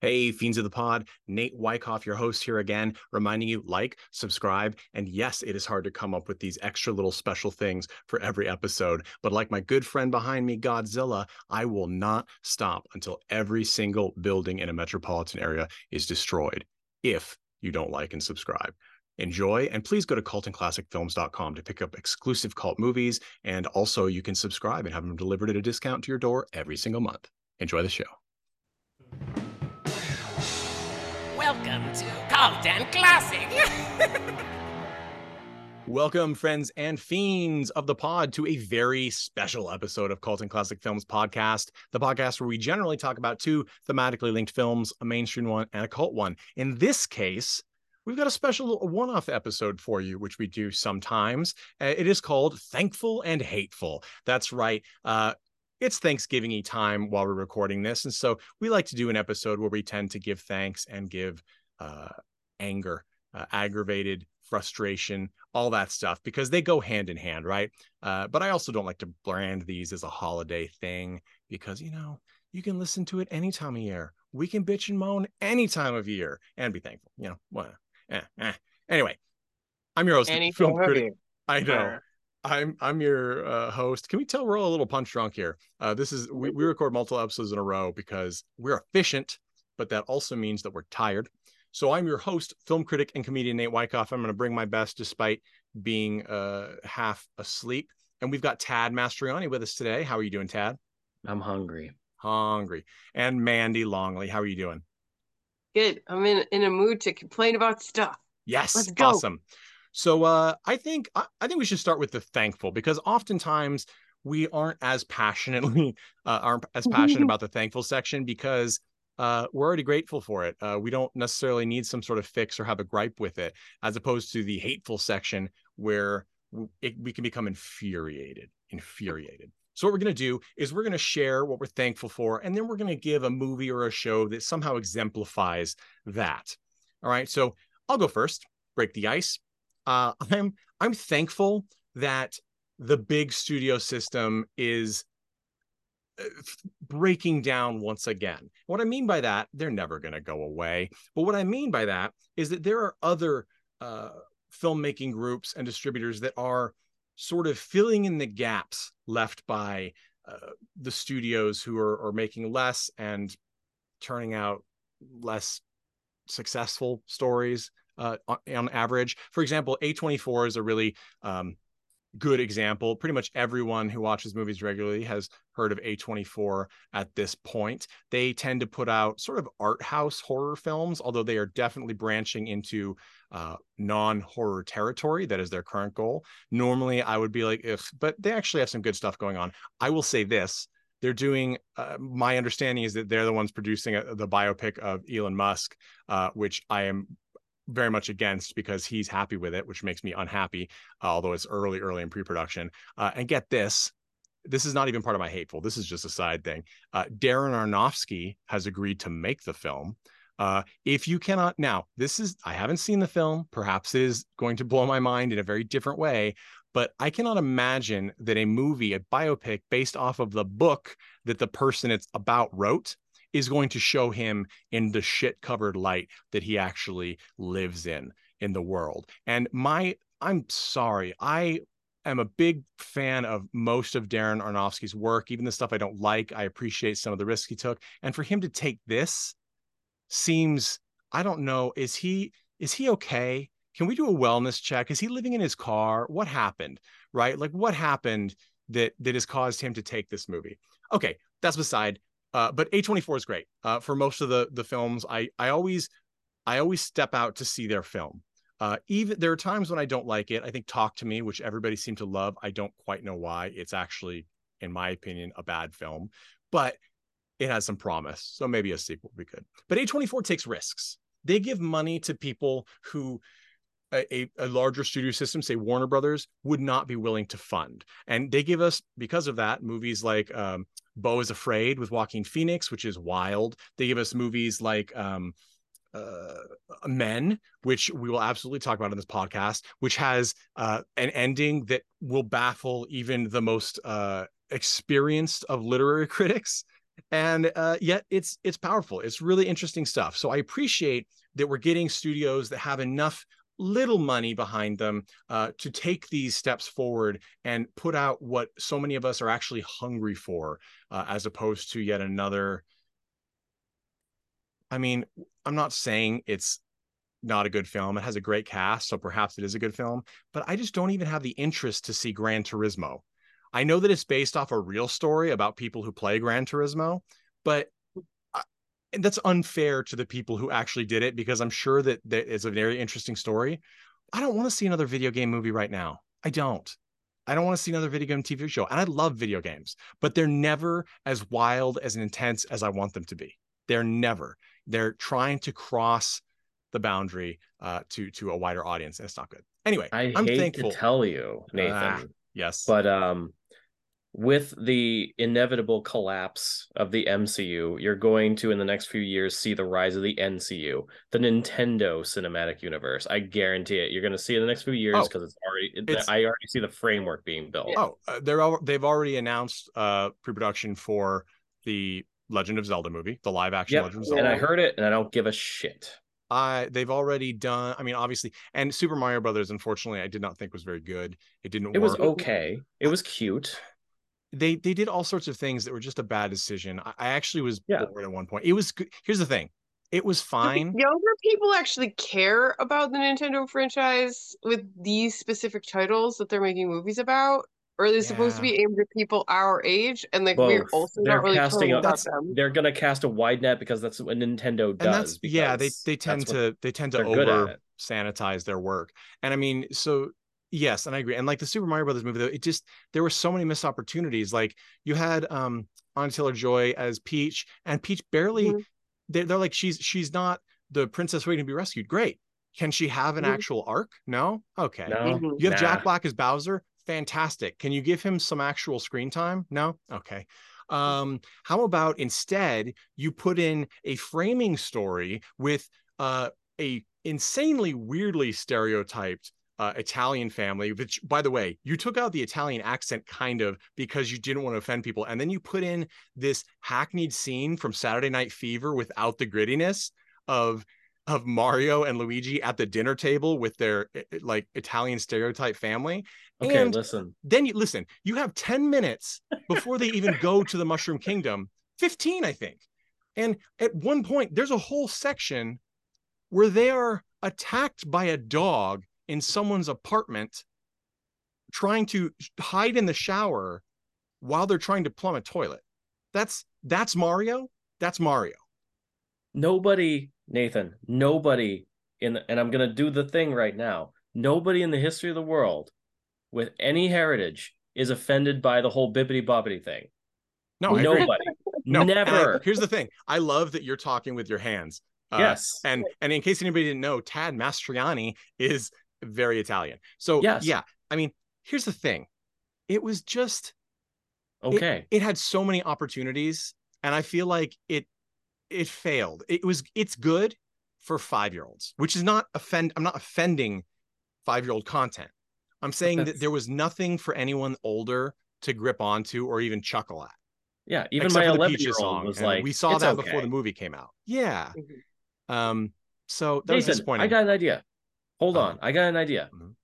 Hey, Fiends of the Pod, Nate Wyckoff, your host here again, reminding you like, subscribe, and yes, it is hard to come up with these extra little special things for every episode. But like my good friend behind me, Godzilla, I will not stop until every single building in a metropolitan area is destroyed if you don't like and subscribe. Enjoy, and please go to cultandclassicfilms.com to pick up exclusive cult movies. And also, you can subscribe and have them delivered at a discount to your door every single month. Enjoy the show. Welcome to Cult and Classic. Welcome, friends and fiends of the pod, to a very special episode of Cult and Classic Films podcast, the podcast where we generally talk about two thematically linked films, a mainstream one and a cult one. In this case, we've got a special one off episode for you, which we do sometimes. Uh, it is called Thankful and Hateful. That's right. Uh, it's Thanksgiving time while we're recording this. And so we like to do an episode where we tend to give thanks and give uh, anger, uh, aggravated frustration, all that stuff, because they go hand in hand, right? Uh, but I also don't like to brand these as a holiday thing because, you know, you can listen to it any time of year. We can bitch and moan any time of year and be thankful, you know. Well, eh, eh. Anyway, I'm your host, Any film critic. year. I know. Sure. I'm I'm your uh, host. Can we tell we're all a little punch drunk here? Uh, this is we, we record multiple episodes in a row because we're efficient, but that also means that we're tired. So I'm your host, film critic and comedian Nate Wyckoff. I'm going to bring my best despite being uh, half asleep. And we've got Tad Mastroianni with us today. How are you doing, Tad? I'm hungry. Hungry. And Mandy Longley. How are you doing? Good. I'm in in a mood to complain about stuff. Yes, Let's go. awesome. So uh, I think I, I think we should start with the thankful because oftentimes we aren't as passionately uh, aren't as passionate about the thankful section because uh, we're already grateful for it. Uh, we don't necessarily need some sort of fix or have a gripe with it, as opposed to the hateful section where it, we can become infuriated. Infuriated. So what we're going to do is we're going to share what we're thankful for, and then we're going to give a movie or a show that somehow exemplifies that. All right. So I'll go first. Break the ice. Uh, I'm I'm thankful that the big studio system is breaking down once again. What I mean by that, they're never going to go away. But what I mean by that is that there are other uh, filmmaking groups and distributors that are sort of filling in the gaps left by uh, the studios who are, are making less and turning out less successful stories uh, on, on average. For example, A24 is a really um, good example. Pretty much everyone who watches movies regularly has heard of A24 at this point. They tend to put out sort of art house horror films, although they are definitely branching into uh, non horror territory. That is their current goal. Normally, I would be like, if, but they actually have some good stuff going on. I will say this. They're doing. Uh, my understanding is that they're the ones producing a, the biopic of Elon Musk, uh, which I am very much against because he's happy with it, which makes me unhappy, uh, although it's early, early in pre production. Uh, and get this this is not even part of my hateful. This is just a side thing. Uh, Darren Aronofsky has agreed to make the film. Uh, if you cannot now, this is I haven't seen the film. Perhaps it is going to blow my mind in a very different way. But I cannot imagine that a movie, a biopic based off of the book that the person it's about wrote, is going to show him in the shit covered light that he actually lives in in the world. And my I'm sorry, I am a big fan of most of Darren Aronofsky's work, even the stuff I don't like. I appreciate some of the risks he took, and for him to take this seems I don't know. Is he is he okay? Can we do a wellness check? Is he living in his car? What happened? Right? Like what happened that that has caused him to take this movie? Okay, that's beside. Uh, but A24 is great. Uh, for most of the the films, I I always I always step out to see their film. Uh, even there are times when I don't like it. I think Talk to Me, which everybody seemed to love, I don't quite know why. It's actually, in my opinion, a bad film, but it has some promise. So maybe a sequel would be good. But A24 takes risks. They give money to people who a, a, larger studio system, say Warner Brothers, would not be willing to fund. And they give us, because of that, movies like um, Beau is Afraid with Joaquin Phoenix, which is wild. They give us movies like um, uh, Men, which we will absolutely talk about in this podcast, which has uh, an ending that will baffle even the most uh, experienced of literary critics. and uh, yet it's it's powerful. It's really interesting stuff. So I appreciate that we're getting studios that have enough little money behind them uh, to take these steps forward and put out what so many of us are actually hungry for, uh, as opposed to yet another. I mean, I'm not saying it's not a good film. It has a great cast, so perhaps it is a good film, but I just don't even have the interest to see Gran Turismo. I know that it's based off a real story about people who play Gran Turismo, but and that's unfair to the people who actually did it because I'm sure that that is a very interesting story. I don't want to see another video game movie right now. I don't. I don't want to see another video game TV show. And I love video games, but they're never as wild, as intense as I want them to be. They're never. They're trying to cross the boundary uh, to to a wider audience, and it's not good. Anyway, I am hate thankful. to tell you, Nathan, Ah, yes, but um, with the inevitable collapse of the MCU, you're going to in the next few years see the rise of the NCU, the Nintendo Cinematic Universe. I guarantee it. You're going to see it in the next few years Oh, because it's already. it's- I already see the framework being built. Oh, uh, they're al- they've already announced uh pre-production for the Legend of Zelda movie, the live action Yep, Legend of Zelda. and I heard it, and I don't give a shit. I they've already done. I mean, obviously, and Super Mario Brothers. Unfortunately, I did not think was very good. It didn't. It was okay. It was cute. They they did all sorts of things that were just a bad decision. I, I actually was Yeah. bored at one point. It was. Here's the thing. It was Do fine. Younger people actually care about the Nintendo franchise with these specific titles that they're making movies about, or are they supposed to be aimed at people our age and like we're also They're not really casting a- about them? They're gonna cast a wide net because that's what Nintendo does. and that's yeah. They they tend to they tend to they're good at over sanitize their work. And I mean, so yes, and I agree. And like the Super Mario Brothers movie, though, it just there were so many missed opportunities. Like you had um Anya Taylor Joy as Peach, and Peach barely. Mhm. They're, they're like she's she's not the princess waiting to be rescued. Great. Can she have an Mhm. actual arc? No. Okay. No, Mhm. You have Jack. Black as Bowser. Fantastic. Can you give him some actual screen time? No. Okay. Um, how about instead you put in a framing story with uh, a insanely weirdly stereotyped uh, Italian family, which, by the way, you took out the Italian accent kind of because you didn't want to offend people, and then you put in this hackneyed scene from Saturday Night Fever without the grittiness of of Mario and Luigi at the dinner table with their eh, eh, like Italian stereotype family. Okay, And listen. then you listen, you have 10 minutes before they even go to the Mushroom Kingdom, 15, I think. And at one point, there's a whole section where they are attacked by a dog in someone's apartment, trying to hide in the shower while they're trying to plumb a toilet. That's that's Mario. That's Mario. Nobody, Nathan, nobody in the, and I'm gonna do the thing right now. Nobody in the history of the world with any heritage is offended by the whole bibbity bobbity thing. No, I. Nobody. No, and I- Never. here's the thing. I love that you're talking with your hands. Uh, yes. And and in case anybody didn't know, Tad Mastroianni is very Italian. So Yes. yeah, I mean, here's the thing. It was just Okay. it had so many opportunities, and I feel like it it failed. It was it's good for five year olds, which is not offend. I'm not offending five year old content. I'm saying that there was nothing for anyone older to grip onto or even chuckle at. yeah. Even except my for the 11 year old song. was like, we saw that okay." before the movie came out. Yeah. Mhm. Um. So that was Nathan, disappointing. I got an idea. Hold Uh-huh. on. I got an idea. Mhm.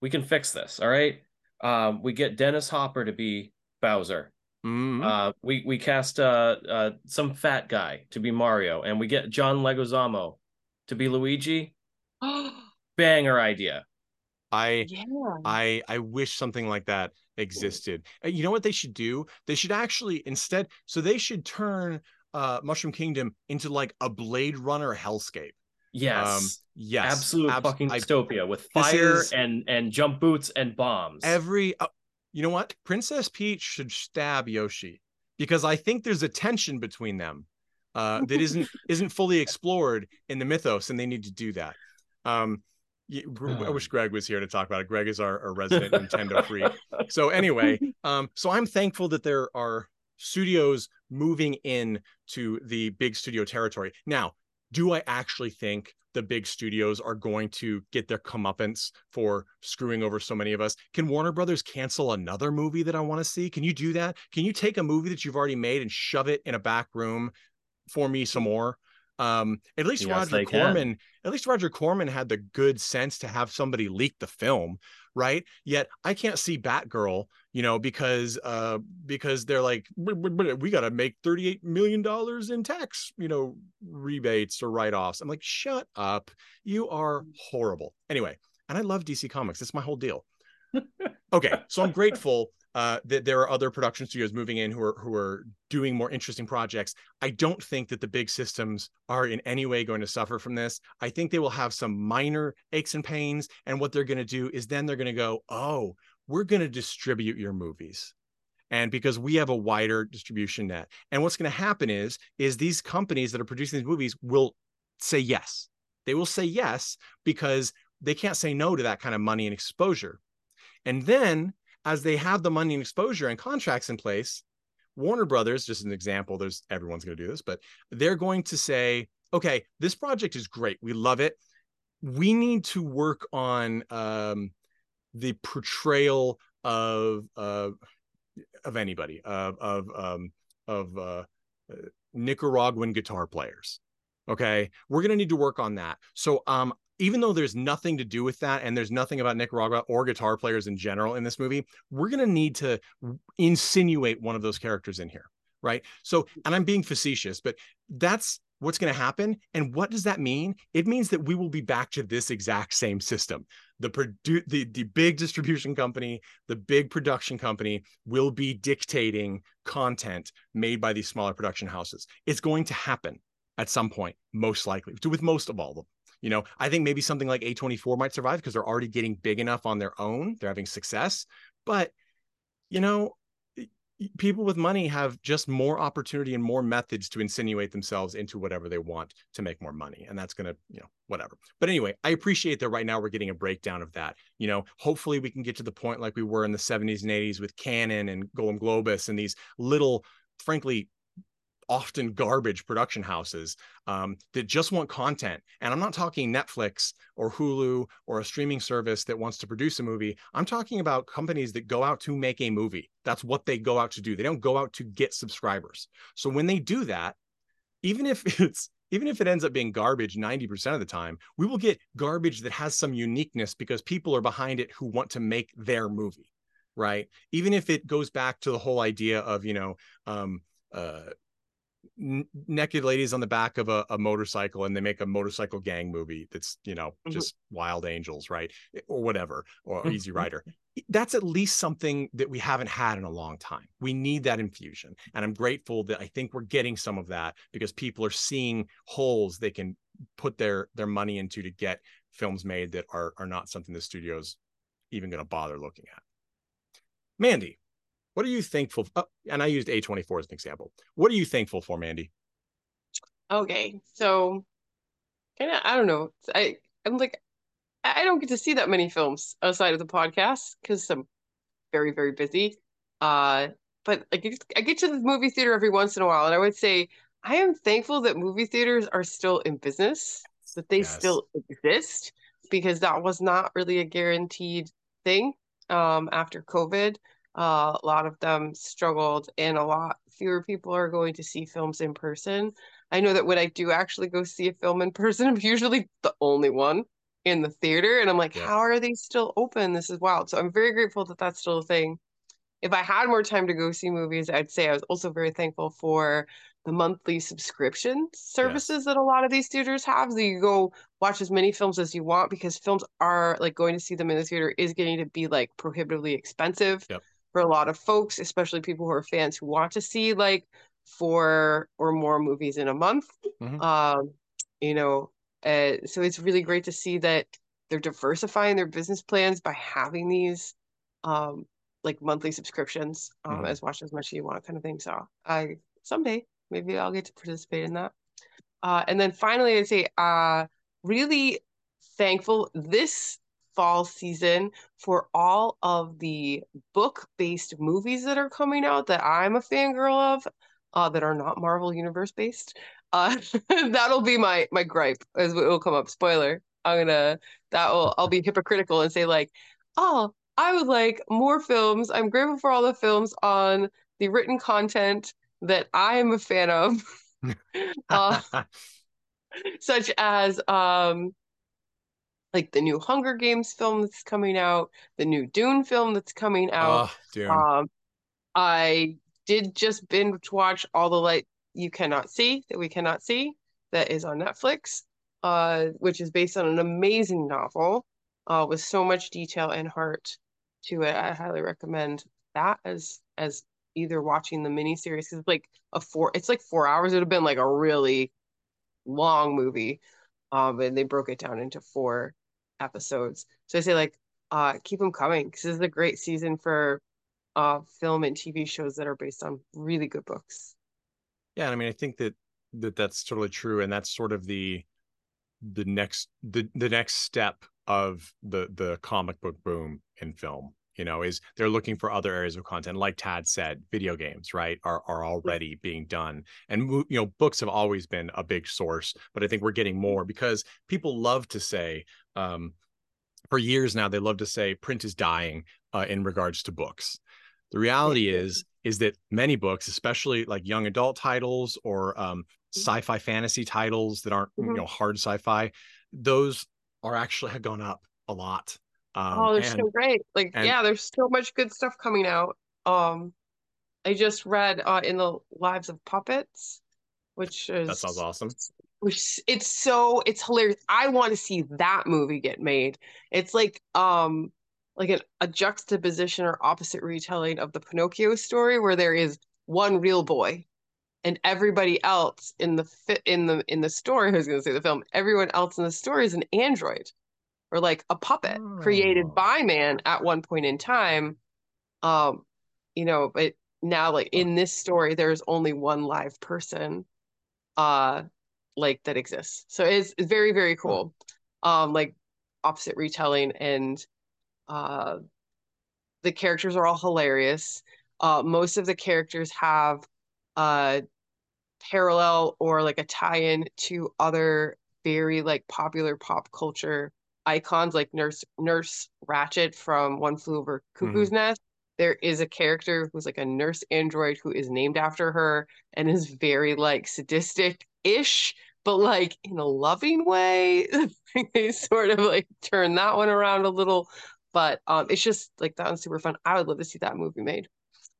We can fix this. All right. Um, we get Dennis Hopper to be Bowser. Mhm. Uh, we we cast uh, uh some fat guy to be Mario, and we get John Leguizamo to be Luigi. Banger idea. I yeah. I I wish something like that existed. You know what they should do? They should actually instead so they should turn uh Mushroom Kingdom into like a Blade Runner hellscape. Yes. Um yes. Absolute abs- fucking I- dystopia with fire is- and and jump boots and bombs. every uh, you know what? Princess Peach should stab Yoshi because I think there's a tension between them uh that isn't isn't fully explored in the mythos and they need to do that. Um I wish Greg was here to talk about it. Greg is our, our resident Nintendo freak. so anyway um so i'm thankful that there are studios moving in to the big studio territory now do I actually think the big studios are going to get their comeuppance for screwing over so many of us? Can Warner Brothers cancel another movie that I want to see? Can you do that? Can you take a movie that you've already made and shove it in a back room for me some more? Um, at least Yes, Roger can. Corman, at least Roger Corman had the good sense to have somebody leak the film, right? Yet I can't see Batgirl, you know, because uh because they're like "Blah, blah, blah, we got to make 38 million dollars in tax, you know, rebates or write-offs. I'm like, shut up. You are horrible. Anyway, and I love DC Comics. It's my whole deal. okay, so I'm grateful uh, that there are other production studios moving in who are who are doing more interesting projects. I don't think that the big systems are in any way going to suffer from this. I think they will have some minor aches and pains, and what they're going to do is then they're going to go, "Oh, we're going to distribute your movies." And because we have a wider distribution net, and what's going to happen is is these companies that are producing these movies will say yes. They will say yes because they can't say no to that kind of money and exposure. And then as they have the money and exposure and contracts in place, Warner Brothers, just an example, there's everyone's going to do this, but they're going to say, okay, this project is great. We love it. We need to work on um, the portrayal of uh, of anybody of of um, of uh, Nicaraguan guitar players. Okay, we're to need to work on that. So um, even though there's nothing to do with that and there's nothing about Nicaragua or guitar players in general in this movie, we're going to need to insinuate one of those characters in here, right? So, and I'm being facetious, but that's what's going to happen. And what does that mean? It means that we will be back to this exact same system. The produ- the the big distribution company, the big production company will be dictating content made by these smaller production houses. It's going to happen at some point, most likely, with most of all of them. You know, I think maybe something like A24 might survive because they're already getting big enough on their own. They're having success. But, you know, people with money have just more opportunity and more methods to insinuate themselves into whatever they want to make more money. And that's going to, you know, whatever. But anyway, I appreciate that right now we're getting a breakdown of that. You know, hopefully we can get to the point like we were in the 70s and 80s with Cannon and Golan Globus and these little, frankly, often garbage production houses um, that just want content. And I'm not talking Netflix or Hulu or a streaming service that wants to produce a movie. I'm talking about companies that go out to make a movie. That's what they go out to do. They don't go out to get subscribers. So when they do that, even if it's even if it ends up being garbage 90% of the time, we will get garbage that has some uniqueness because people are behind it who want to make their movie, right? Even if it goes back to the whole idea of, you know, um, uh, n- naked ladies on the back of a, a motorcycle and they make a motorcycle gang movie that's you know Mhm. just wild angels right or whatever or Mhm. easy rider that's at least something that we haven't had in a long time we need that infusion and i'm grateful that i think we're getting some of that because people are seeing holes they can put their their money into to get films made that are are not something the studios even going to bother looking at mandy what are you thankful oh, and i used a24 as an example what are you thankful for mandy Okay, so kind of I don't know. I I'm like I I don't get to see that many films outside of the podcast because I'm very very busy. Uh, but I get I get to the movie theater every once in a while, and I would say I am thankful that movie theaters are still in business, that they Yes. still exist, because that was not really a guaranteed thing. Um, after COVID, uh, a lot of them struggled, and a lot fewer people are going to see films in person. I know that when I do actually go see a film in person, I'm usually the only one in the theater. And I'm like, Yeah. how are they still open? This is wild. So I'm very grateful that that's still a thing. If I had more time to go see movies, I'd say I was also very thankful for the monthly subscription services that a lot of these theaters have. So you go watch as many films as you want because films are like going to see them in the theater is getting to be like prohibitively expensive Yep. For a lot of folks, especially people who are fans who want to see like four or more movies in a month. Mhm. Um, you know, uh, so it's really great to see that they're diversifying their business plans by having these um like monthly subscriptions um Mhm. as watch as much as you want kind of thing. So I someday maybe I'll get to participate in that. Uh, and then finally, I'd say uh, really thankful this fall season for all of the book-based movies that are coming out that I'm a fangirl of, uh, that are not Marvel Universe based. Uh, that'll be my my gripe as it will come up. Spoiler. I'm gonna that will I'll be hypocritical and say like, oh, I would like more films. I'm grateful for all the films on the written content that I am a fan of, uh, such as um like the new Hunger Games film that's coming out, the new Dune film that's coming out. oh, Um, I did just binge watch all the light you cannot see that we cannot see that is on Netflix, uh, which is based on an amazing novel uh, with so much detail and heart to it. I highly recommend that as as either watching the miniseries because it's like a four it's like four hours. It would have been like a really long movie. Um, and they broke it down into four episodes. So I say like uh keep them coming because this is a great season for uh film and TV shows that are based on really good books. Yeah, and I mean, I think that that that's totally true, and that's sort of the the next the the next step of the the comic book boom in film. You know, is they're looking for other areas of content, like Tad said, video games, right, are are already being done, and you know, books have always been a big source, but I think we're getting more because people love to say. Um, for years now, they love to say print is dying uh, in regards to books. The reality is is that many books, especially like young adult titles or um, sci-fi fantasy titles that aren't Mhm. you know hard sci-fi, those are actually have gone up a lot. Um, oh, they're and so great. Like, and- yeah, there's so much good stuff coming out. Um, I just read uh in the Lives of Puppets, which is that sounds awesome. which it's so it's hilarious. I want to see that movie get made. It's like um like an, a juxtaposition or opposite retelling of the Pinocchio story where there is one real boy and everybody else in the fit in the in the story, I was gonna say the film, everyone else in the story is an android or like a puppet created Oh. by man at one point in time. Um, you know, but now like in this story, there's only one live person uh like that exists. So it's, it's very, very cool. Um, like opposite retelling and uh the characters are all hilarious. Uh most of the characters have uh parallel or like a tie-in to other very like popular pop culture icons like Nurse Nurse Ratched from One Flew Over Cuckoo's Nest. There is a character who's like a nurse android who is named after her and is very like sadistic-ish, but like in a loving way. they sort of like turn that one around a little. But um it's just like that one's super fun. I would love to see that movie made.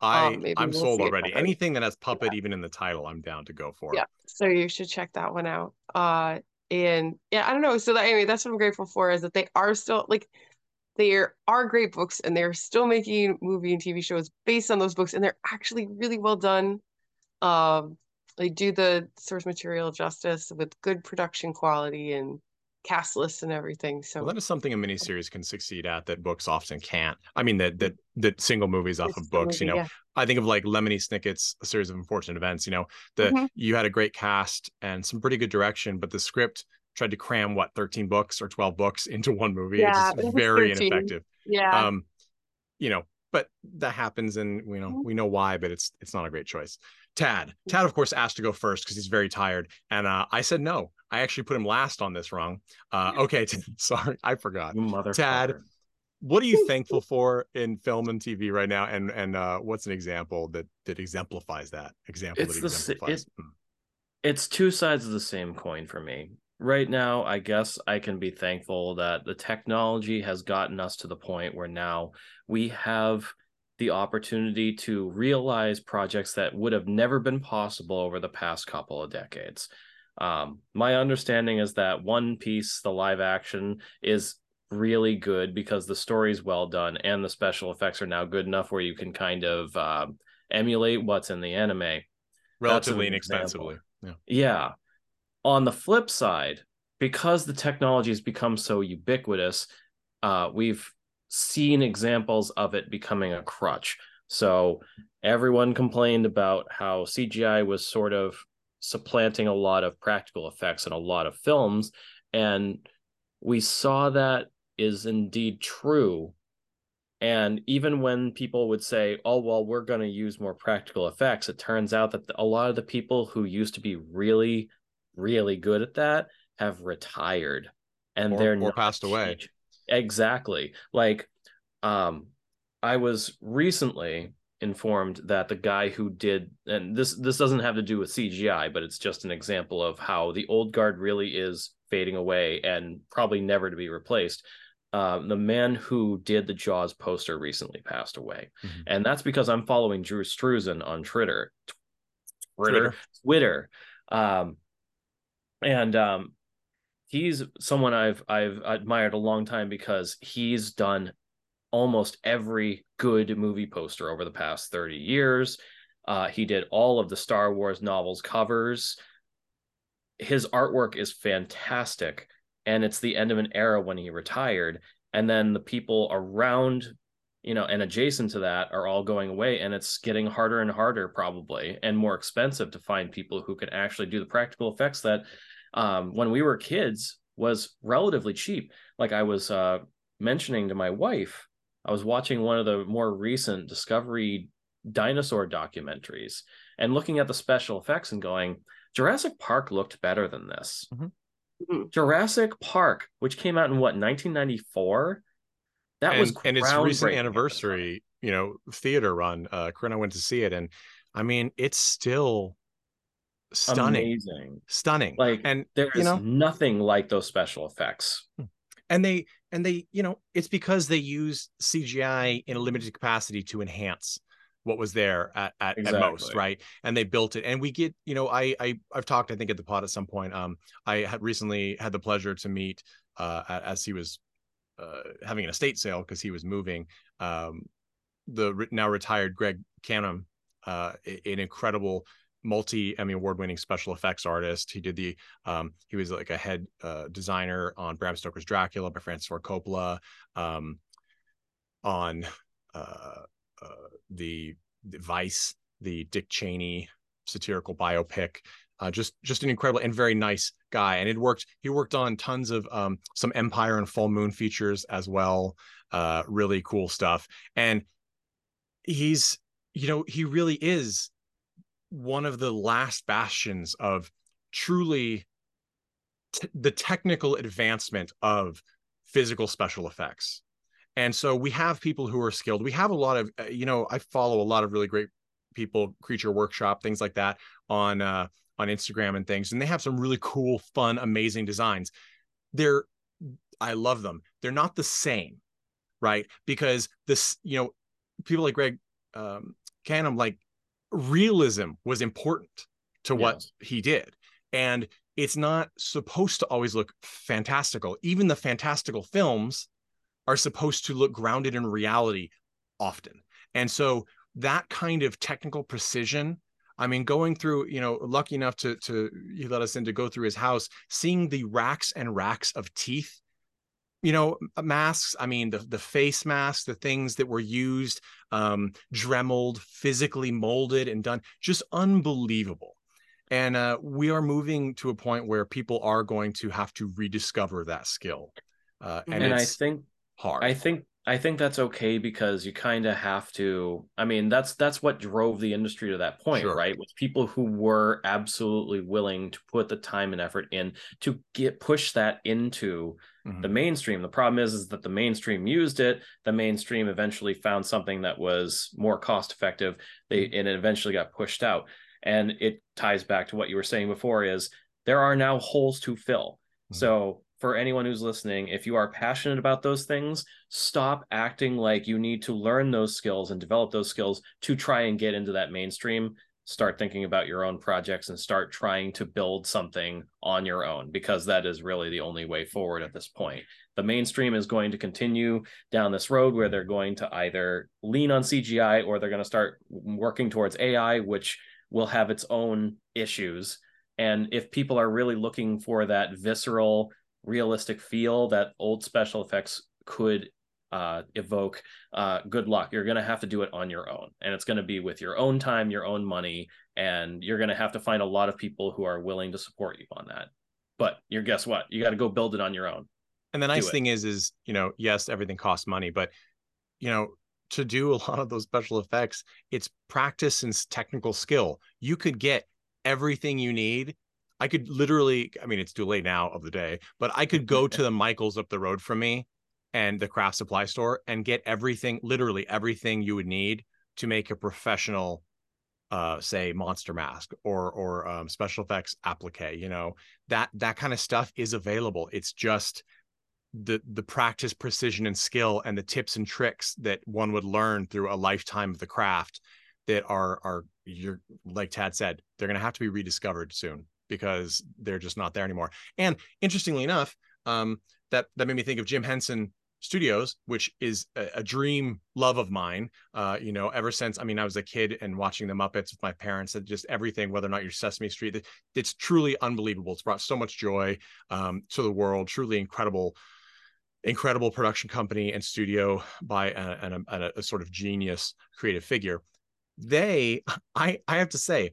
I Um, I'm we'll sold already. Anything that has puppet even in the title, I'm down to go for. Yeah. So you should check that one out. Uh and yeah, I don't know. So that anyway, that's what I'm grateful for is that they are still like there are great books and they're still making movie and TV shows based on those books and they're actually really well done. Um they do the source material justice with good production quality and cast lists and everything. So Well, that is something a miniseries can succeed at that books often can't. I mean that that that single movies off it's of books, you know, yeah. I think of like Lemony Snicket's A Series of Unfortunate Events. You know, the Mhm. you had a great cast and some pretty good direction, but the script tried to cram what 13 books or 12 books into one movie. Yeah, it's very 13. ineffective. Yeah. Um, you know, but that happens, and you know Mhm. we know why, but it's it's not a great choice. Tad, Tad, of course, asked to go first because he's very tired, and uh, I said no. I actually put him last on this wrong. Uh, okay, Tad, sorry, I forgot. Tad. What are you thankful for in film and TV right now, and and uh, what's an example that that exemplifies that example It's that the exemplifies? it- Hmm. it's two sides of the same coin for me. Right now, I guess I can be thankful that the technology has gotten us to the point where now we have the opportunity to realize projects that would have never been possible over the past couple of decades. Um, my understanding is that One Piece, the live action, is really good because the story is well done and the special effects are now good enough where you can kind of uh, emulate what's in the anime. Relatively an inexpensively. Yeah. Yeah. On the flip side, because the technology has become so ubiquitous, uh, we've seen examples of it becoming a crutch. So everyone complained about how CGI was sort of supplanting a lot of practical effects in a lot of films. And we saw that is indeed true. And even when people would say, oh, well, we're going to use more practical effects, it turns out that a lot of the people who used to be really, really good at that have retired and Or- they're or passed away. Exactly. Like, um, I was recently informed that the guy who did and this this doesn't have to do with CGI but it's just an example of how the old guard really is fading away and probably never to be replaced. Um, the man who did the Jaws poster recently passed away. Mhm. and that's because I'm following Drew Struzan on Twitter. Twitter. Twitter. Um and um he's someone I've I've admired a long time because he's done almost every good movie poster over the past 30 years. Uh, he did all of the Star Wars novels covers. His artwork is fantastic, and it's the end of an era when he retired. And then the people around, you know, and adjacent to that are all going away, and it's getting harder and harder, probably, and more expensive to find people who can actually do the practical effects that, um, when we were kids, was relatively cheap. Like I was uh, mentioning to my wife, I was watching one of the more recent Discovery dinosaur documentaries and looking at the special effects and going, Jurassic Park looked better than this. Mhm. Mhm. Jurassic Park, which came out in what 1994, that and, was and its recent groundbreaking at the time. anniversary, you know, theater run. Uh, Corinne I went to see it, and I mean, it's still stunning, amazing. stunning. Like and there is you know, nothing like those special effects. and they and they, you know, it's because they use CGI in a limited capacity to enhance what was there at at, at most, right? And they built it, and we get, you know, I I I've talked, I think, at the pod at some point. Um, I had recently had the pleasure to meet, uh, as he was uh, having an estate sale because he was moving. Um, the now retired Greg Cannom, uh, an incredible multi Emmy award winning special effects artist. He did the um, he was like a head uh, designer on Bram Stoker's Dracula by Francis Ford Coppola, um, on uh, uh, the, the Vice, the Dick Cheney satirical biopic. Uh, just just an incredible and very nice guy, and it worked. He worked on tons of um, some Empire and Full Moon features as well. Uh, really cool stuff, and he's you know he really is one of the last bastions of truly t- the technical advancement of physical special effects. And so we have people who are skilled. We have a lot of uh, you know i follow a lot of really great people creature workshop things like that on uh on instagram and things and they have some really cool fun amazing designs. They're i love them. They're not the same right? Because this you know people like greg um cannom like realism was important to what he did. And it's not supposed to always look fantastical. Even the fantastical films are supposed to look grounded in reality often. And so that kind of technical precision i mean going through you know lucky enough to to he let us in to go through his house seeing the racks and racks of teeth you know masks i mean the the face masks the things that were used um dremeled physically molded and done just unbelievable and uh we are moving to a point where people are going to have to rediscover that skill uh and, And, I think hard I think I think that's okay because you kind of have to. I mean, that's that's what drove the industry to that point, Sure. right? With people who were absolutely willing to put the time and effort in to get push that into Mhm. the mainstream. The problem is, is that the mainstream used it. The mainstream eventually found something that was more cost effective. They and it eventually got pushed out. And it ties back to what you were saying before: is there are now holes to fill. Mhm. So for anyone who's listening, if you are passionate about those things, stop acting like you need to learn those skills and develop those skills to try and get into that mainstream. Start thinking about your own projects and start trying to build something on your own because that is really the only way forward at this point. The mainstream is going to continue down this road where they're going to either lean on CGI or they're going to start working towards AI, which will have its own issues. And if people are really looking for that visceral, realistic feel that old special effects could uh, evoke, uh, good luck. You're going to have to do it on your own. And it's going to be with your own time, your own money. And you're going to have to find a lot of people who are willing to support you on that. But you're guess what? You got to go build it on your own. and the nice thing is is you know yes everything costs money but you know, to do a lot of those special effects, it's practice and technical skill. You could get everything you need. I could literally, I mean, it's too late now of the day, but I could go to the Michaels up the road from me and the craft supply store and get everything, literally everything you would need to make a professional uh say monster mask or or um, special effects applique you know? That that kind of stuff is available. It's just the the practice precision and skill and the tips and tricks that one would learn through a lifetime of the craft that are are you're like tad said they're going to have to be rediscovered soon because they're just not there anymore. And interestingly enough um that that made me think of jim henson studios which is a, a dream love of mine uh you know ever since i mean i was a kid and watching the muppets with my parents and just everything whether or not you're sesame street it's truly unbelievable it's brought so much joy um to the world truly incredible incredible production company and studio by a, a, a, sort of genius creative figure. They, I, I have to say,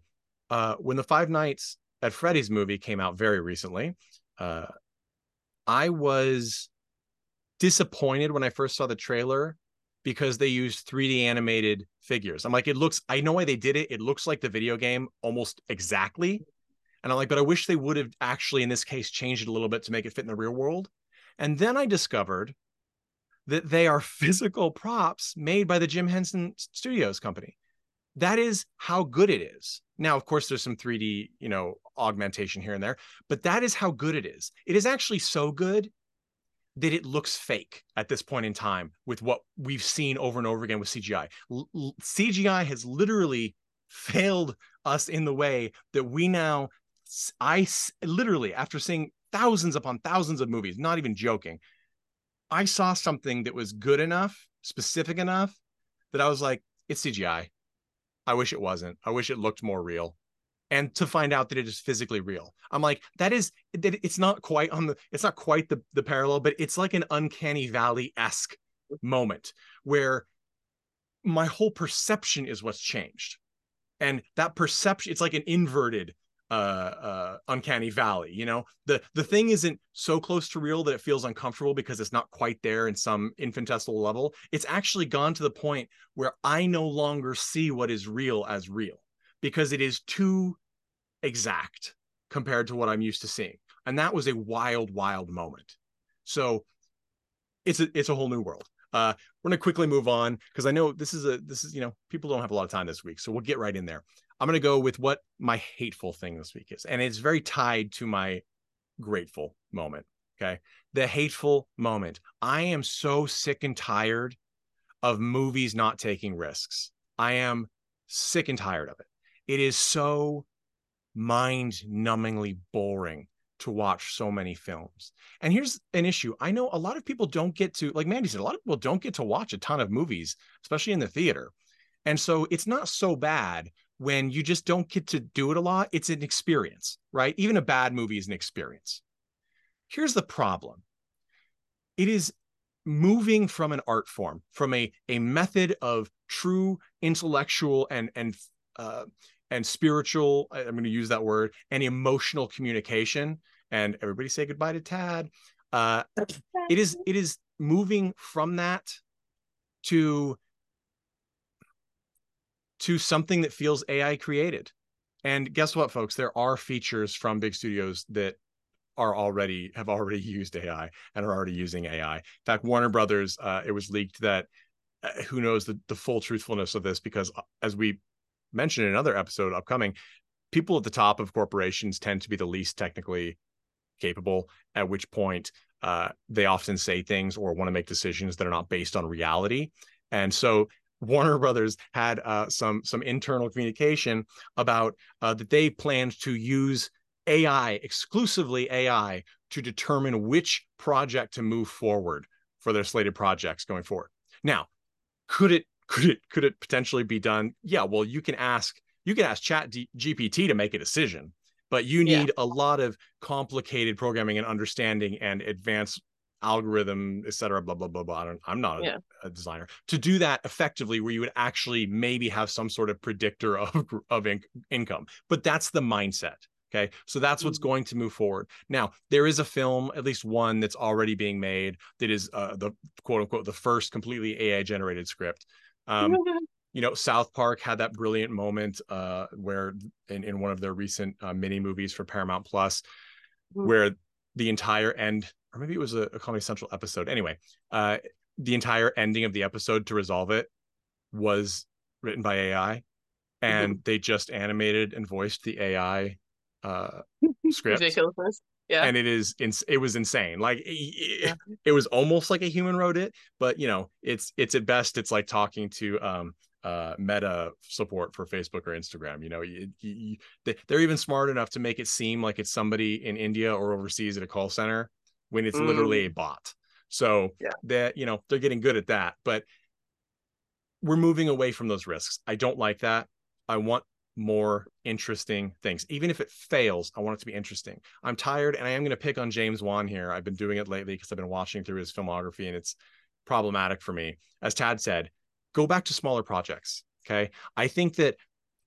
uh, when the Five Nights at Freddy's movie came out very recently, uh, I was disappointed when I first saw the trailer because they used 3D animated figures. I'm like, it looks, I know why they did it. It looks like the video game almost exactly. And I'm like, but I wish they would have actually, in this case, changed it a little bit to make it fit in the real world. And then I discovered that they are physical props made by the Jim Henson Studios company. That is how good it is. Now, of course, there's some 3D, you know, augmentation here and there, but that is how good it is. It is actually so good that it looks fake at this point in time with what we've seen over and over again with CGI. L- CGI has literally failed us in the way that we now I literally after seeing thousands upon thousands of movies, not even joking. I saw something that was good enough, specific enough that I was like, it's CGI. I wish it wasn't. I wish it looked more real. And to find out that it is physically real. I'm like, that is that it's not quite on the it's not quite the, the parallel, but it's like an uncanny valley-esque moment where my whole perception is what's changed. And that perception, it's like an inverted uh, uh, uncanny valley. You know, the the thing isn't so close to real that it feels uncomfortable because it's not quite there in some infinitesimal level. It's actually gone to the point where I no longer see what is real as real because it is too exact compared to what I'm used to seeing. And that was a wild, wild moment. So it's a it's a whole new world. Uh, we're gonna quickly move on because I know this is a this is you know people don't have a lot of time this week, so we'll get right in there. I'm to go with what my hateful thing this week is. And it's very tied to my grateful moment. Okay. The hateful moment. I am so sick and tired of movies not taking risks. I am sick and tired of it. It is so mind numbingly boring to watch so many films. And here's an issue. I know a lot of people don't get to, like Mandy said, a lot of people don't get to watch a ton of movies, especially in the theater. And so it's not so bad when you just don't get to do it a lot, it's an experience, right? Even a bad movie is an experience. Here's the problem it is moving from an art form, from a, a method of true intellectual and, and, uh, and spiritual, I'm going to use that word, and emotional communication. And everybody say goodbye to Tad. Uh, it is it is moving from that to to something that feels AI created. And guess what, folks? There are features from big studios that are already have already used AI and are already using AI. In fact, Warner Brothers, uh, it was leaked that uh, who knows the, the full truthfulness of this because uh, as we mentioned in another episode upcoming, people at the top of corporations tend to be the least technically capable. At which point, uh, they often say things or want to make decisions that are not based on reality. And so Warner Brothers had uh, some some internal communication about uh, that they planned to use AI exclusively AI to determine which project to move forward for their slated projects going forward. Now, could it could it could it potentially be done? Yeah, well, you can ask you can ask Chat D- GPT to make a decision, but you need yeah. a lot of complicated programming and understanding and advanced algorithm, et cetera, blah, blah, blah, blah. I don't, I'm not a, yeah. a, designer to do that effectively where you would actually maybe have some sort of predictor of, of in, income, but that's the mindset. Okay. So that's what's Mhm. going to move forward. Now, there is a film, at least one that's already being made that is uh, the quote unquote the first completely AI generated script. Um, you know, South Park had that brilliant moment uh, where in, in one of their recent uh, mini movies for Paramount Plus, Mhm. where the entire end, or maybe it was a, a Comedy Central episode. Anyway, uh, the entire ending of the episode to resolve it was written by AI, and they just animated and voiced the AI uh, script Ridiculousness. Yeah. and it is ins- it was insane like it, Yeah. it was almost like a human wrote it but you know it's it's at best it's like talking to um uh meta support for facebook or instagram you know you, you, you- they- they're even smart enough to make it seem like it's somebody in india or overseas at a call center when it's literally a bot so Yeah. that you know they're getting good at that but we're moving away from those risks i don't like that i want more interesting things. Even if it fails, I want it to be interesting. I'm tired and I am going to pick on James Wan here. I've been doing it lately because I've been watching through his filmography and it's problematic for me. As Tad said, go back to smaller projects. Okay. I think that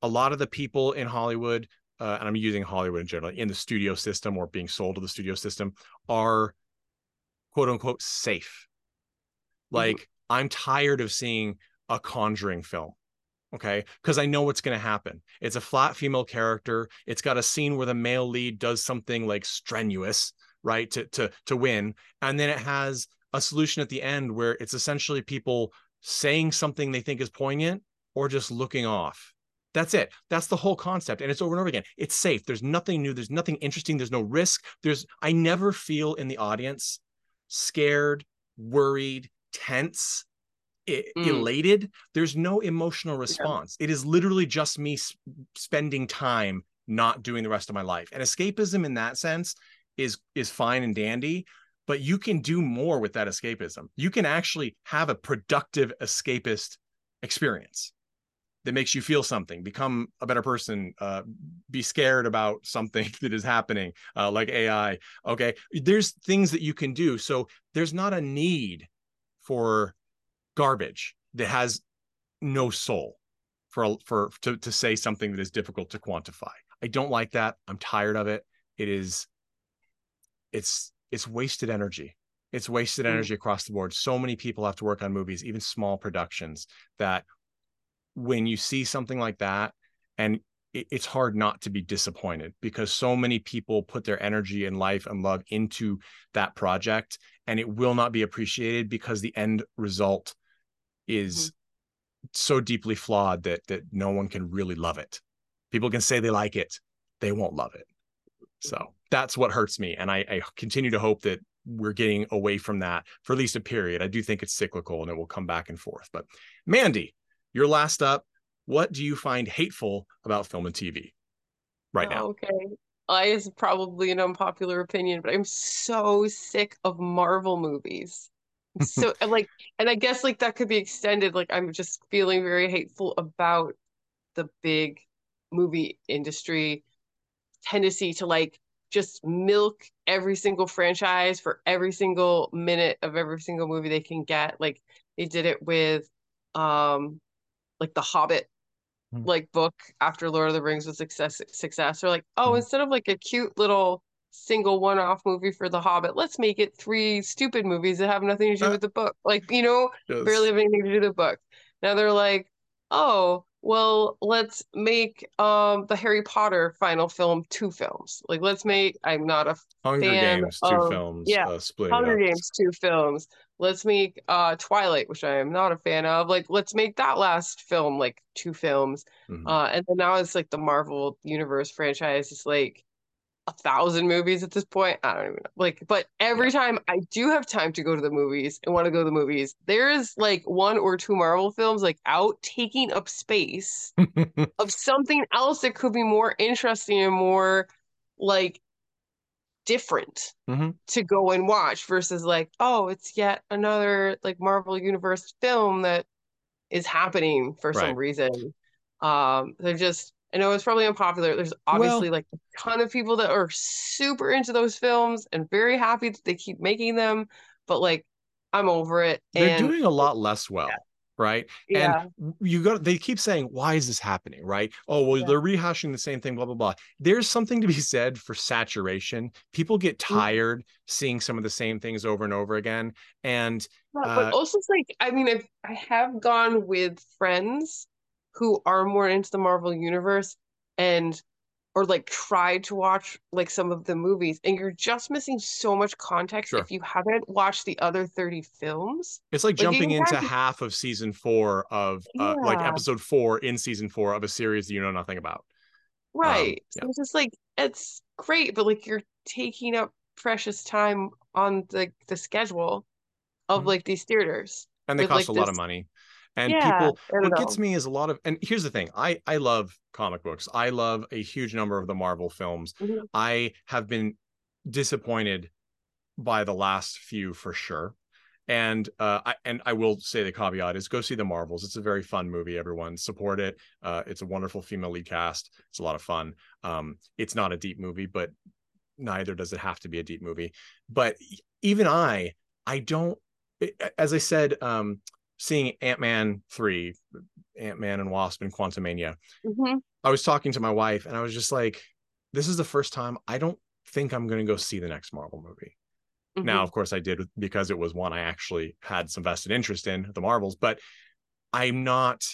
a lot of the people in Hollywood, uh, and I'm using Hollywood in general, in the studio system or being sold to the studio system, are quote unquote safe. Like, I'm tired of seeing a conjuring film okay because i know what's going to happen. It's a flat female character it's got a scene where the male lead does something like strenuous right to to to win and then it has a solution at the end where it's essentially people saying something they think is poignant or just looking off. That's it. That's the whole concept and it's over and over again. It's safe. There's nothing new. There's nothing interesting. There's no risk. There's i never feel in the audience scared worried tense Mm. elated there's no emotional response. It is literally just me s- spending time not doing the rest of my life. And escapism in that sense is is fine and dandy but you can do more with that escapism. You can actually have a productive escapist experience that makes you feel something become a better person uh, be scared about something that is happening uh, like ai okay? There's things that you can do. So there's not a need for garbage that has no soul for for to, to say something that is difficult to quantify. I don't like that. I'm tired of it. It is it's it's wasted energy. It's wasted Mm. energy across the board. So many people have to work on movies even small productions that when you see something like that and it, it's hard not to be disappointed because so many people put their energy and life and love into that project and it will not be appreciated because the end result is mm-hmm. so deeply flawed that that no one can really love it. People can say they like it they won't love it. So mm-hmm. that's what hurts me and I, I continue to hope that we're getting away from that for at least a period. I do think it's cyclical and it will come back and forth but mandy you're last up. What do you find hateful about film and tv right now? Oh, Okay. I is probably an unpopular opinion, but I'm so sick of Marvel movies. So like, and I guess like that could be extended. Like I'm just feeling very hateful about the big movie industry tendency to like just milk every single franchise for every single minute of every single movie they can get. Like they did it with um like the Hobbit Hmm. like book after Lord of the Rings was success success. They're like, oh, Hmm. instead of like a cute little single one-off movie for The Hobbit, let's make it three stupid movies that have nothing to do Uh, with the book. Like, you know, Yes. barely have anything to do with the book. Now they're like, oh, well, let's make um the Harry Potter final film two films. Like, let's make. I'm not a hunger fan games two of- films yeah, uh, splitting it Hunger up. Games two films. Let's make uh Twilight, which I am not a fan of. Like, let's make that last film like two films. Mhm. Uh, and then now it's like the Marvel Universe franchise is like a thousand movies at this point. I don't even know. Like, but every time I do have time to go to the movies and want to go to the movies, there is like one or two Marvel films like out taking up space of something else that could be more interesting and more like different Mhm. to go and watch versus like, oh, it's yet another like Marvel Universe film that is happening for some reason. Um, they're just I know it's probably unpopular. There's obviously like a ton of people that are super into those films and very happy that they keep making them, but like I'm over it. They're and doing a lot less well. right? Yeah. And you got they keep saying, why is this happening? Right? Oh, well, Yeah. they're rehashing the same thing, blah, blah, blah. There's something to be said for saturation. People get Mm-hmm. tired seeing some of the same things over and over again. And Yeah, Uh, but also it's like I mean I've, I have gone with friends who are more into the Marvel universe and or like tried to watch like some of the movies and you're just missing so much context Sure. if you haven't watched the other 30 films. it's like Like, jumping into kinda- half of season four of uh, like episode four in season four of a series that you know nothing about. Right. yeah. So it's just like it's great, but like you're taking up precious time on the the schedule of Mhm. like these theaters. And they With, cost like, a lot of money. And Yeah, people what gets me is a lot of and here's the thing i i love comic books i love a huge number of the marvel films Mhm. i have been disappointed by the last few for sure and uh I, and i will say the caveat is go see the marvels it's a very fun movie everyone support it uh it's a wonderful female lead cast it's a lot of fun um it's not a deep movie but neither does it have to be a deep movie but even i i don't as i said um seeing ant-man 3 ant-man and wasp and quantumania Mhm. I was talking to my wife and I was just like, this is the first time I don't think I'm going to go see the next Marvel movie. Now, Mhm. of course, I did because it was one I actually had some vested interest in, the Marvels, but I'm not,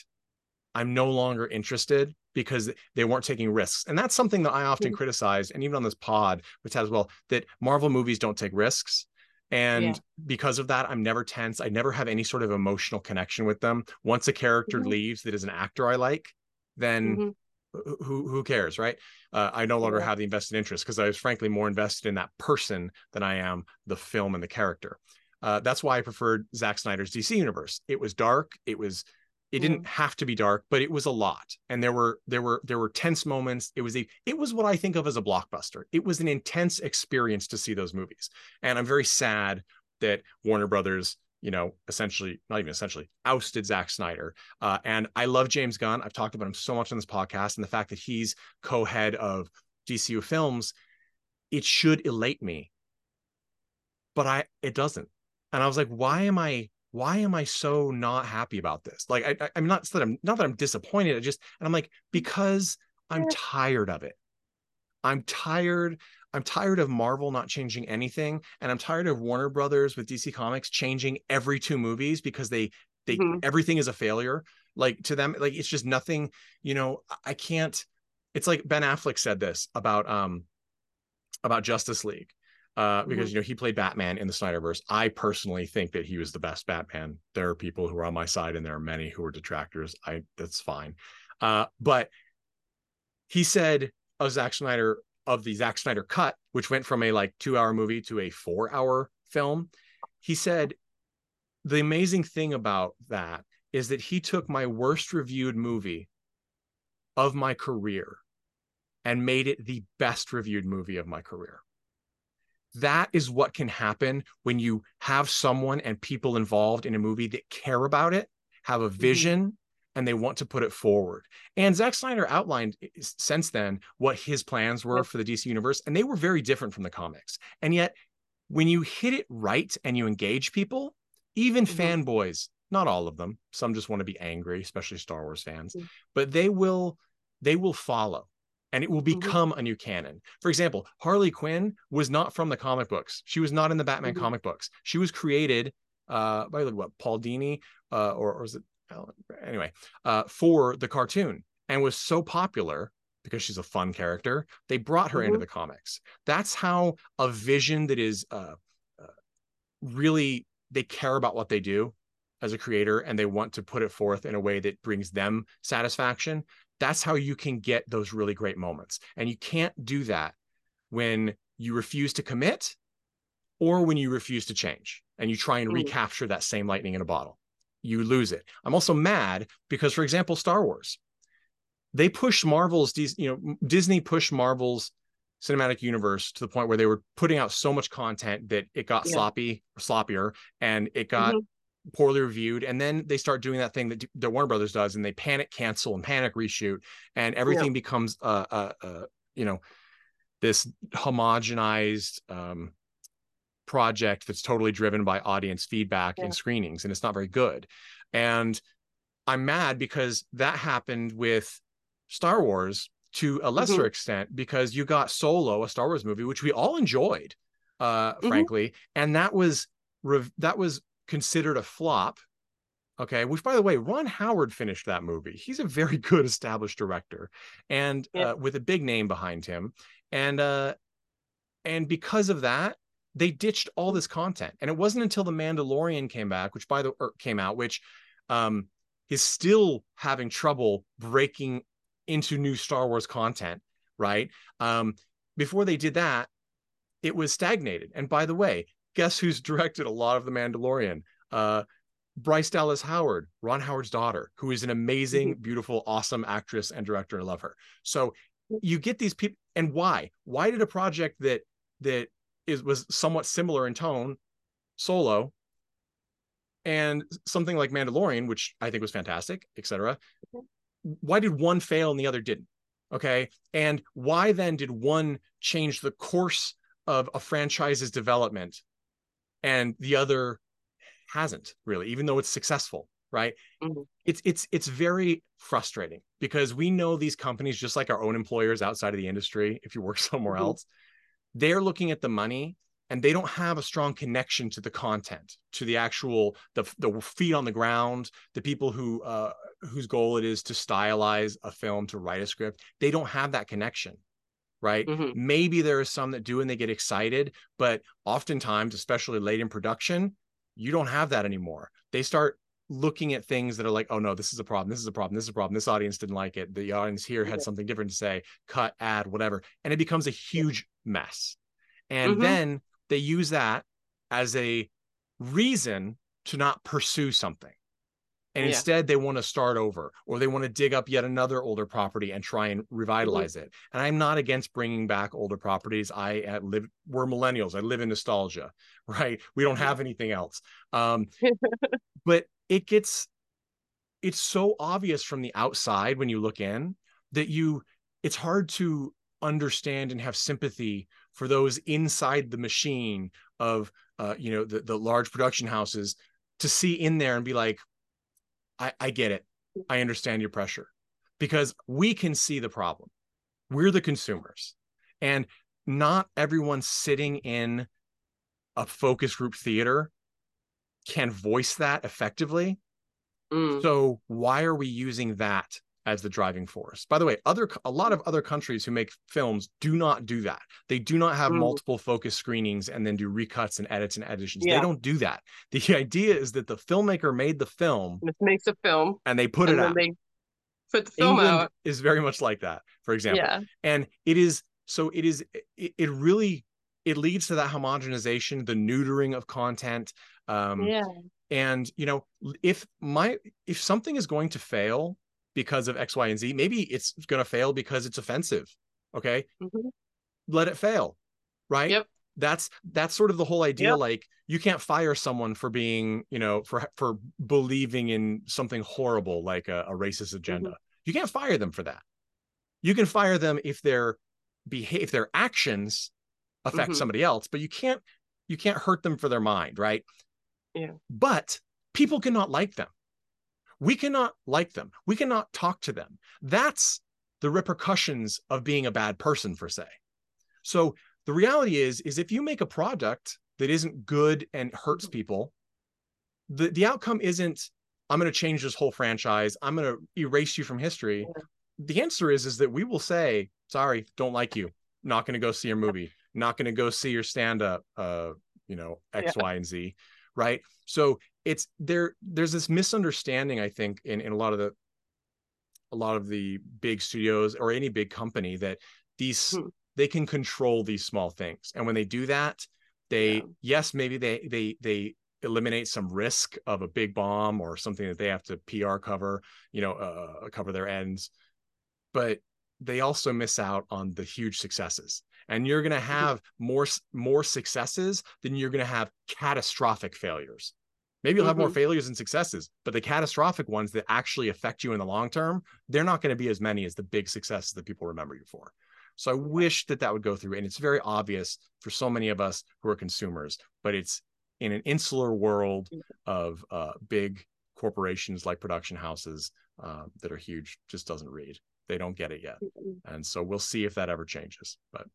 I'm no longer interested because they weren't taking risks. And that's something that I often Mhm. criticize, and even on this pod, which has well, that Marvel movies don't take risks. And Yeah. because of that, I'm never tense. I never have any sort of emotional connection with them. Once a character Mhm. leaves that is an actor I like, then Mhm. who who cares right uh, i no longer Yeah. have the invested interest because i was frankly more invested in that person than i am the film and the character uh, that's why i preferred Zack snyder's dc universe it was dark it was it didn't have to be dark but it was a lot and there were there were there were tense moments it was a it was what i think of as a blockbuster it was an intense experience to see those movies and i'm very sad that warner brothers you know, essentially, not even essentially, ousted Zack Snyder. Uh, and I love James Gunn. I've talked about him so much on this podcast, and the fact that he's co-head of DCU Films, it should elate me. But I, it doesn't. And I was like, why am I, why am I so not happy about this? Like, I, I'm not that I'm not that I'm disappointed. I just, and I'm like, because I'm tired of it. I'm tired. I'm tired of Marvel not changing anything, and I'm tired of Warner Brothers with DC Comics changing every two movies because they they Mhm. everything is a failure. Like to them, like it's just nothing. You know, I can't. It's like Ben Affleck said this about um about Justice League. Uh, because you know he played Batman in the Snyderverse. I personally think that he was the best Batman. There are people who are on my side, and there are many who are detractors. I that's fine. Uh, but he said of Zack Snyder of the Zack Snyder cut, which went from a like two hour movie to a four hour film, he said the amazing thing about that is that he took my worst reviewed movie of my career and made it the best reviewed movie of my career. That is what can happen when you have someone and people involved in a movie that care about it, have a vision, and they want to put it forward. And Zack Snyder outlined since then what his plans were for the DC universe, and they were very different from the comics. And yet, when you hit it right and you engage people, even Mhm. fanboys, not all of them, some just want to be angry, especially Star Wars fans, Mhm. but they will they will follow and it will Mhm. become a new canon. For example, Harley Quinn was not from the comic books. She was not in the Batman Mhm. comic books. She was created uh by what Paul Dini uh or, or is it anyway uh for the cartoon and was so popular because she's a fun character they brought her into Mhm. the comics that's how a vision that is uh, uh really they care about what they do as a creator and they want to put it forth in a way that brings them satisfaction that's how you can get those really great moments and you can't do that when you refuse to commit or when you refuse to change and you try and Mm. recapture that same lightning in a bottle you lose it i'm also mad because for example star wars they pushed marvel's you know disney pushed marvel's cinematic universe to the point where they were putting out so much content that it got Yeah. sloppy sloppier and it got Mhm. Poorly reviewed and then they start doing that thing that, that warner brothers does and they panic cancel and panic reshoot and everything becomes uh, uh uh you know this homogenized um project that's totally driven by audience feedback Yeah. in screenings and it's not very good and i'm mad because that happened with star wars to a lesser extent because you got solo a star wars movie which we all enjoyed uh Mhm. frankly and that was rev- that was considered a flop okay which by the way ron howard finished that movie. He's a very good established director and Yeah. uh, with a big name behind him. And uh and because of that they ditched all this content. And it wasn't until the mandalorian came back which by the or came out which um is still having trouble breaking into new star wars content right? Um before they did that it was stagnated. And by the way guess who's directed a lot of the mandalorian? Uh bryce dallas howard ron howard's daughter who is an amazing beautiful awesome actress and director i love her. So you get these people and why? Why did a project that that is was somewhat similar in tone solo and something like mandalorian which i think was fantastic etc why did one fail and the other didn't? Okay? And why then did one change the course of a franchise's development and the other hasn't really even though it's successful right Mhm. it's it's it's very frustrating because we know these companies just like our own employers outside of the industry if you work somewhere Mhm. else they're looking at the money and they don't have a strong connection to the content to the actual the, the feet on the ground the people who uh whose goal it is to stylize a film to write a script they don't have that connection right Mhm. maybe there are some that do and they get excited but oftentimes especially late in production you don't have that anymore they start looking at things that are like oh no this is a problem this is a problem this is a problem this audience didn't like it the audience here had Yeah. something different to say cut add whatever and it becomes a huge mess and Mhm. then they use that as a reason to not pursue something and Yeah. instead they want to start over or they want to dig up yet another older property and try and revitalize it. And i'm not against bringing back older properties. I uh, live we're millennials. I live in nostalgia right? We don't have anything else. Um but it gets it's so obvious from the outside when you look in that you it's hard to understand and have sympathy for those inside the machine of uh, you know the, the large production houses to see in there and be like I, I get it. I understand your pressure because we can see the problem. We're the consumers and not everyone sitting in a focus group theater can voice that effectively. Mm. so why are we using that as the driving force? By the way, other a lot of other countries who make films do not do that. They do not have Mm. multiple focus screenings and then do recuts and edits and editions. Yeah. They don't do that. The idea is that the filmmaker made the film This makes a film, and they put and it out. they put the film England out. is very much like that, for example. Yeah. And it is so it is it, it really it leads to that homogenization, the neutering of content. Um yeah. and you know if my if something is going to fail because of x y and z maybe it's going to fail because it's offensive okay Mhm. let it fail right Yep. that's that's sort of the whole idea Yep. like you can't fire someone for being you know for for believing in something horrible like a, a racist agenda Mm-hmm. you can't fire them for that you can fire them if their behave if their actions affect Mhm. somebody else but you can't you can't hurt them for their mind right Yeah. but people cannot like them we cannot like them. We cannot talk to them. That's the repercussions of being a bad person for say so the reality is is if you make a product that isn't good and hurts people the the outcome isn't i'm going to change this whole franchise. I'm going to erase you from history. The answer is is that we will say sorry don't like you. Not going to go see your movie. Not going to go see your stand up uh you know x Y, and z. Right? So it's there there's this misunderstanding i think in in a lot of the a lot of the big studios or any big company that these Hmm. they can control these small things and when they do that they Yeah. yes maybe they they they eliminate some risk of a big bomb or something that they have to pr cover you know uh, cover their ends but they also miss out on the huge successes and you're going to have more more successes than you're going to have catastrophic failures maybe you'll have more Mhm. failures and successes but the catastrophic ones that actually affect you in the long term they're not going to be as many as the big successes that people remember you for So I wish that that would go through. And it's very obvious for so many of us who are consumers, but it's in an insular world of uh, big corporations like production houses uh, that are huge, just doesn't read. They don't get it yet. And so we'll see if that ever changes. But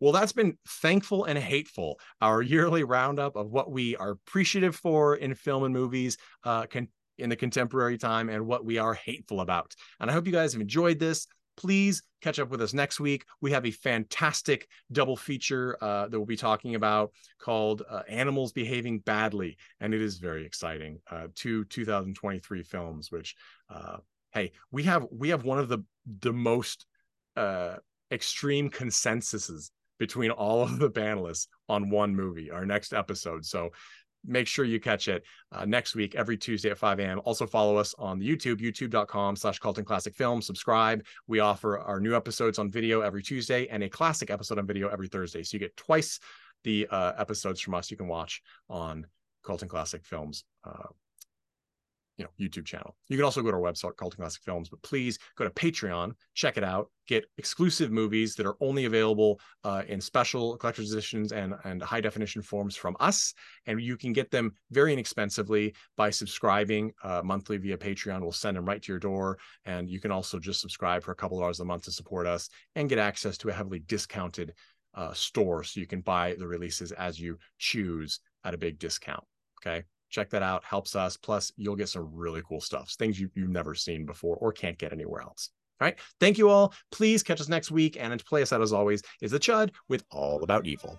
well, that's been thankful and hateful, our yearly roundup of what we are appreciative for in film and movies uh, con- in the contemporary time and what we are hateful about. And I hope you guys have enjoyed this. Please catch up with us next week. We have a fantastic double feature uh, that we'll be talking about called uh, Animals Behaving Badly. And it is very exciting. Uh, two 2023 films, which, uh, hey, we have we have one of the the most uh, extreme consensuses between all of the panelists on one movie, our next episode. So make sure you catch it uh, next week, every Tuesday at 5 a.m. Also follow us on the YouTube, youtube.com slash Cult and Classic Film. Subscribe. We offer our new episodes on video every Tuesday and a classic episode on video every Thursday. So you get twice the uh, episodes from us you can watch on Cult and Classic Films uh, you know YouTube channel. You can also go to our website, Cult and Classic Films, but please go to Patreon, check it out, get exclusive movies that are only available uh, in special collector's editions and and high definition forms from us, and you can get them very inexpensively by subscribing uh, monthly via Patreon. We'll send them right to your door, and you can also just subscribe for a couple of dollars a month to support us and get access to a heavily discounted uh, store, so you can buy the releases as you choose at a big discount. Okay check that out helps us plus you'll get some really cool stuff things you, you've never seen before or can't get anywhere else all right? Thank you all. Please catch us next week and to play us out as always is the chud with all about evil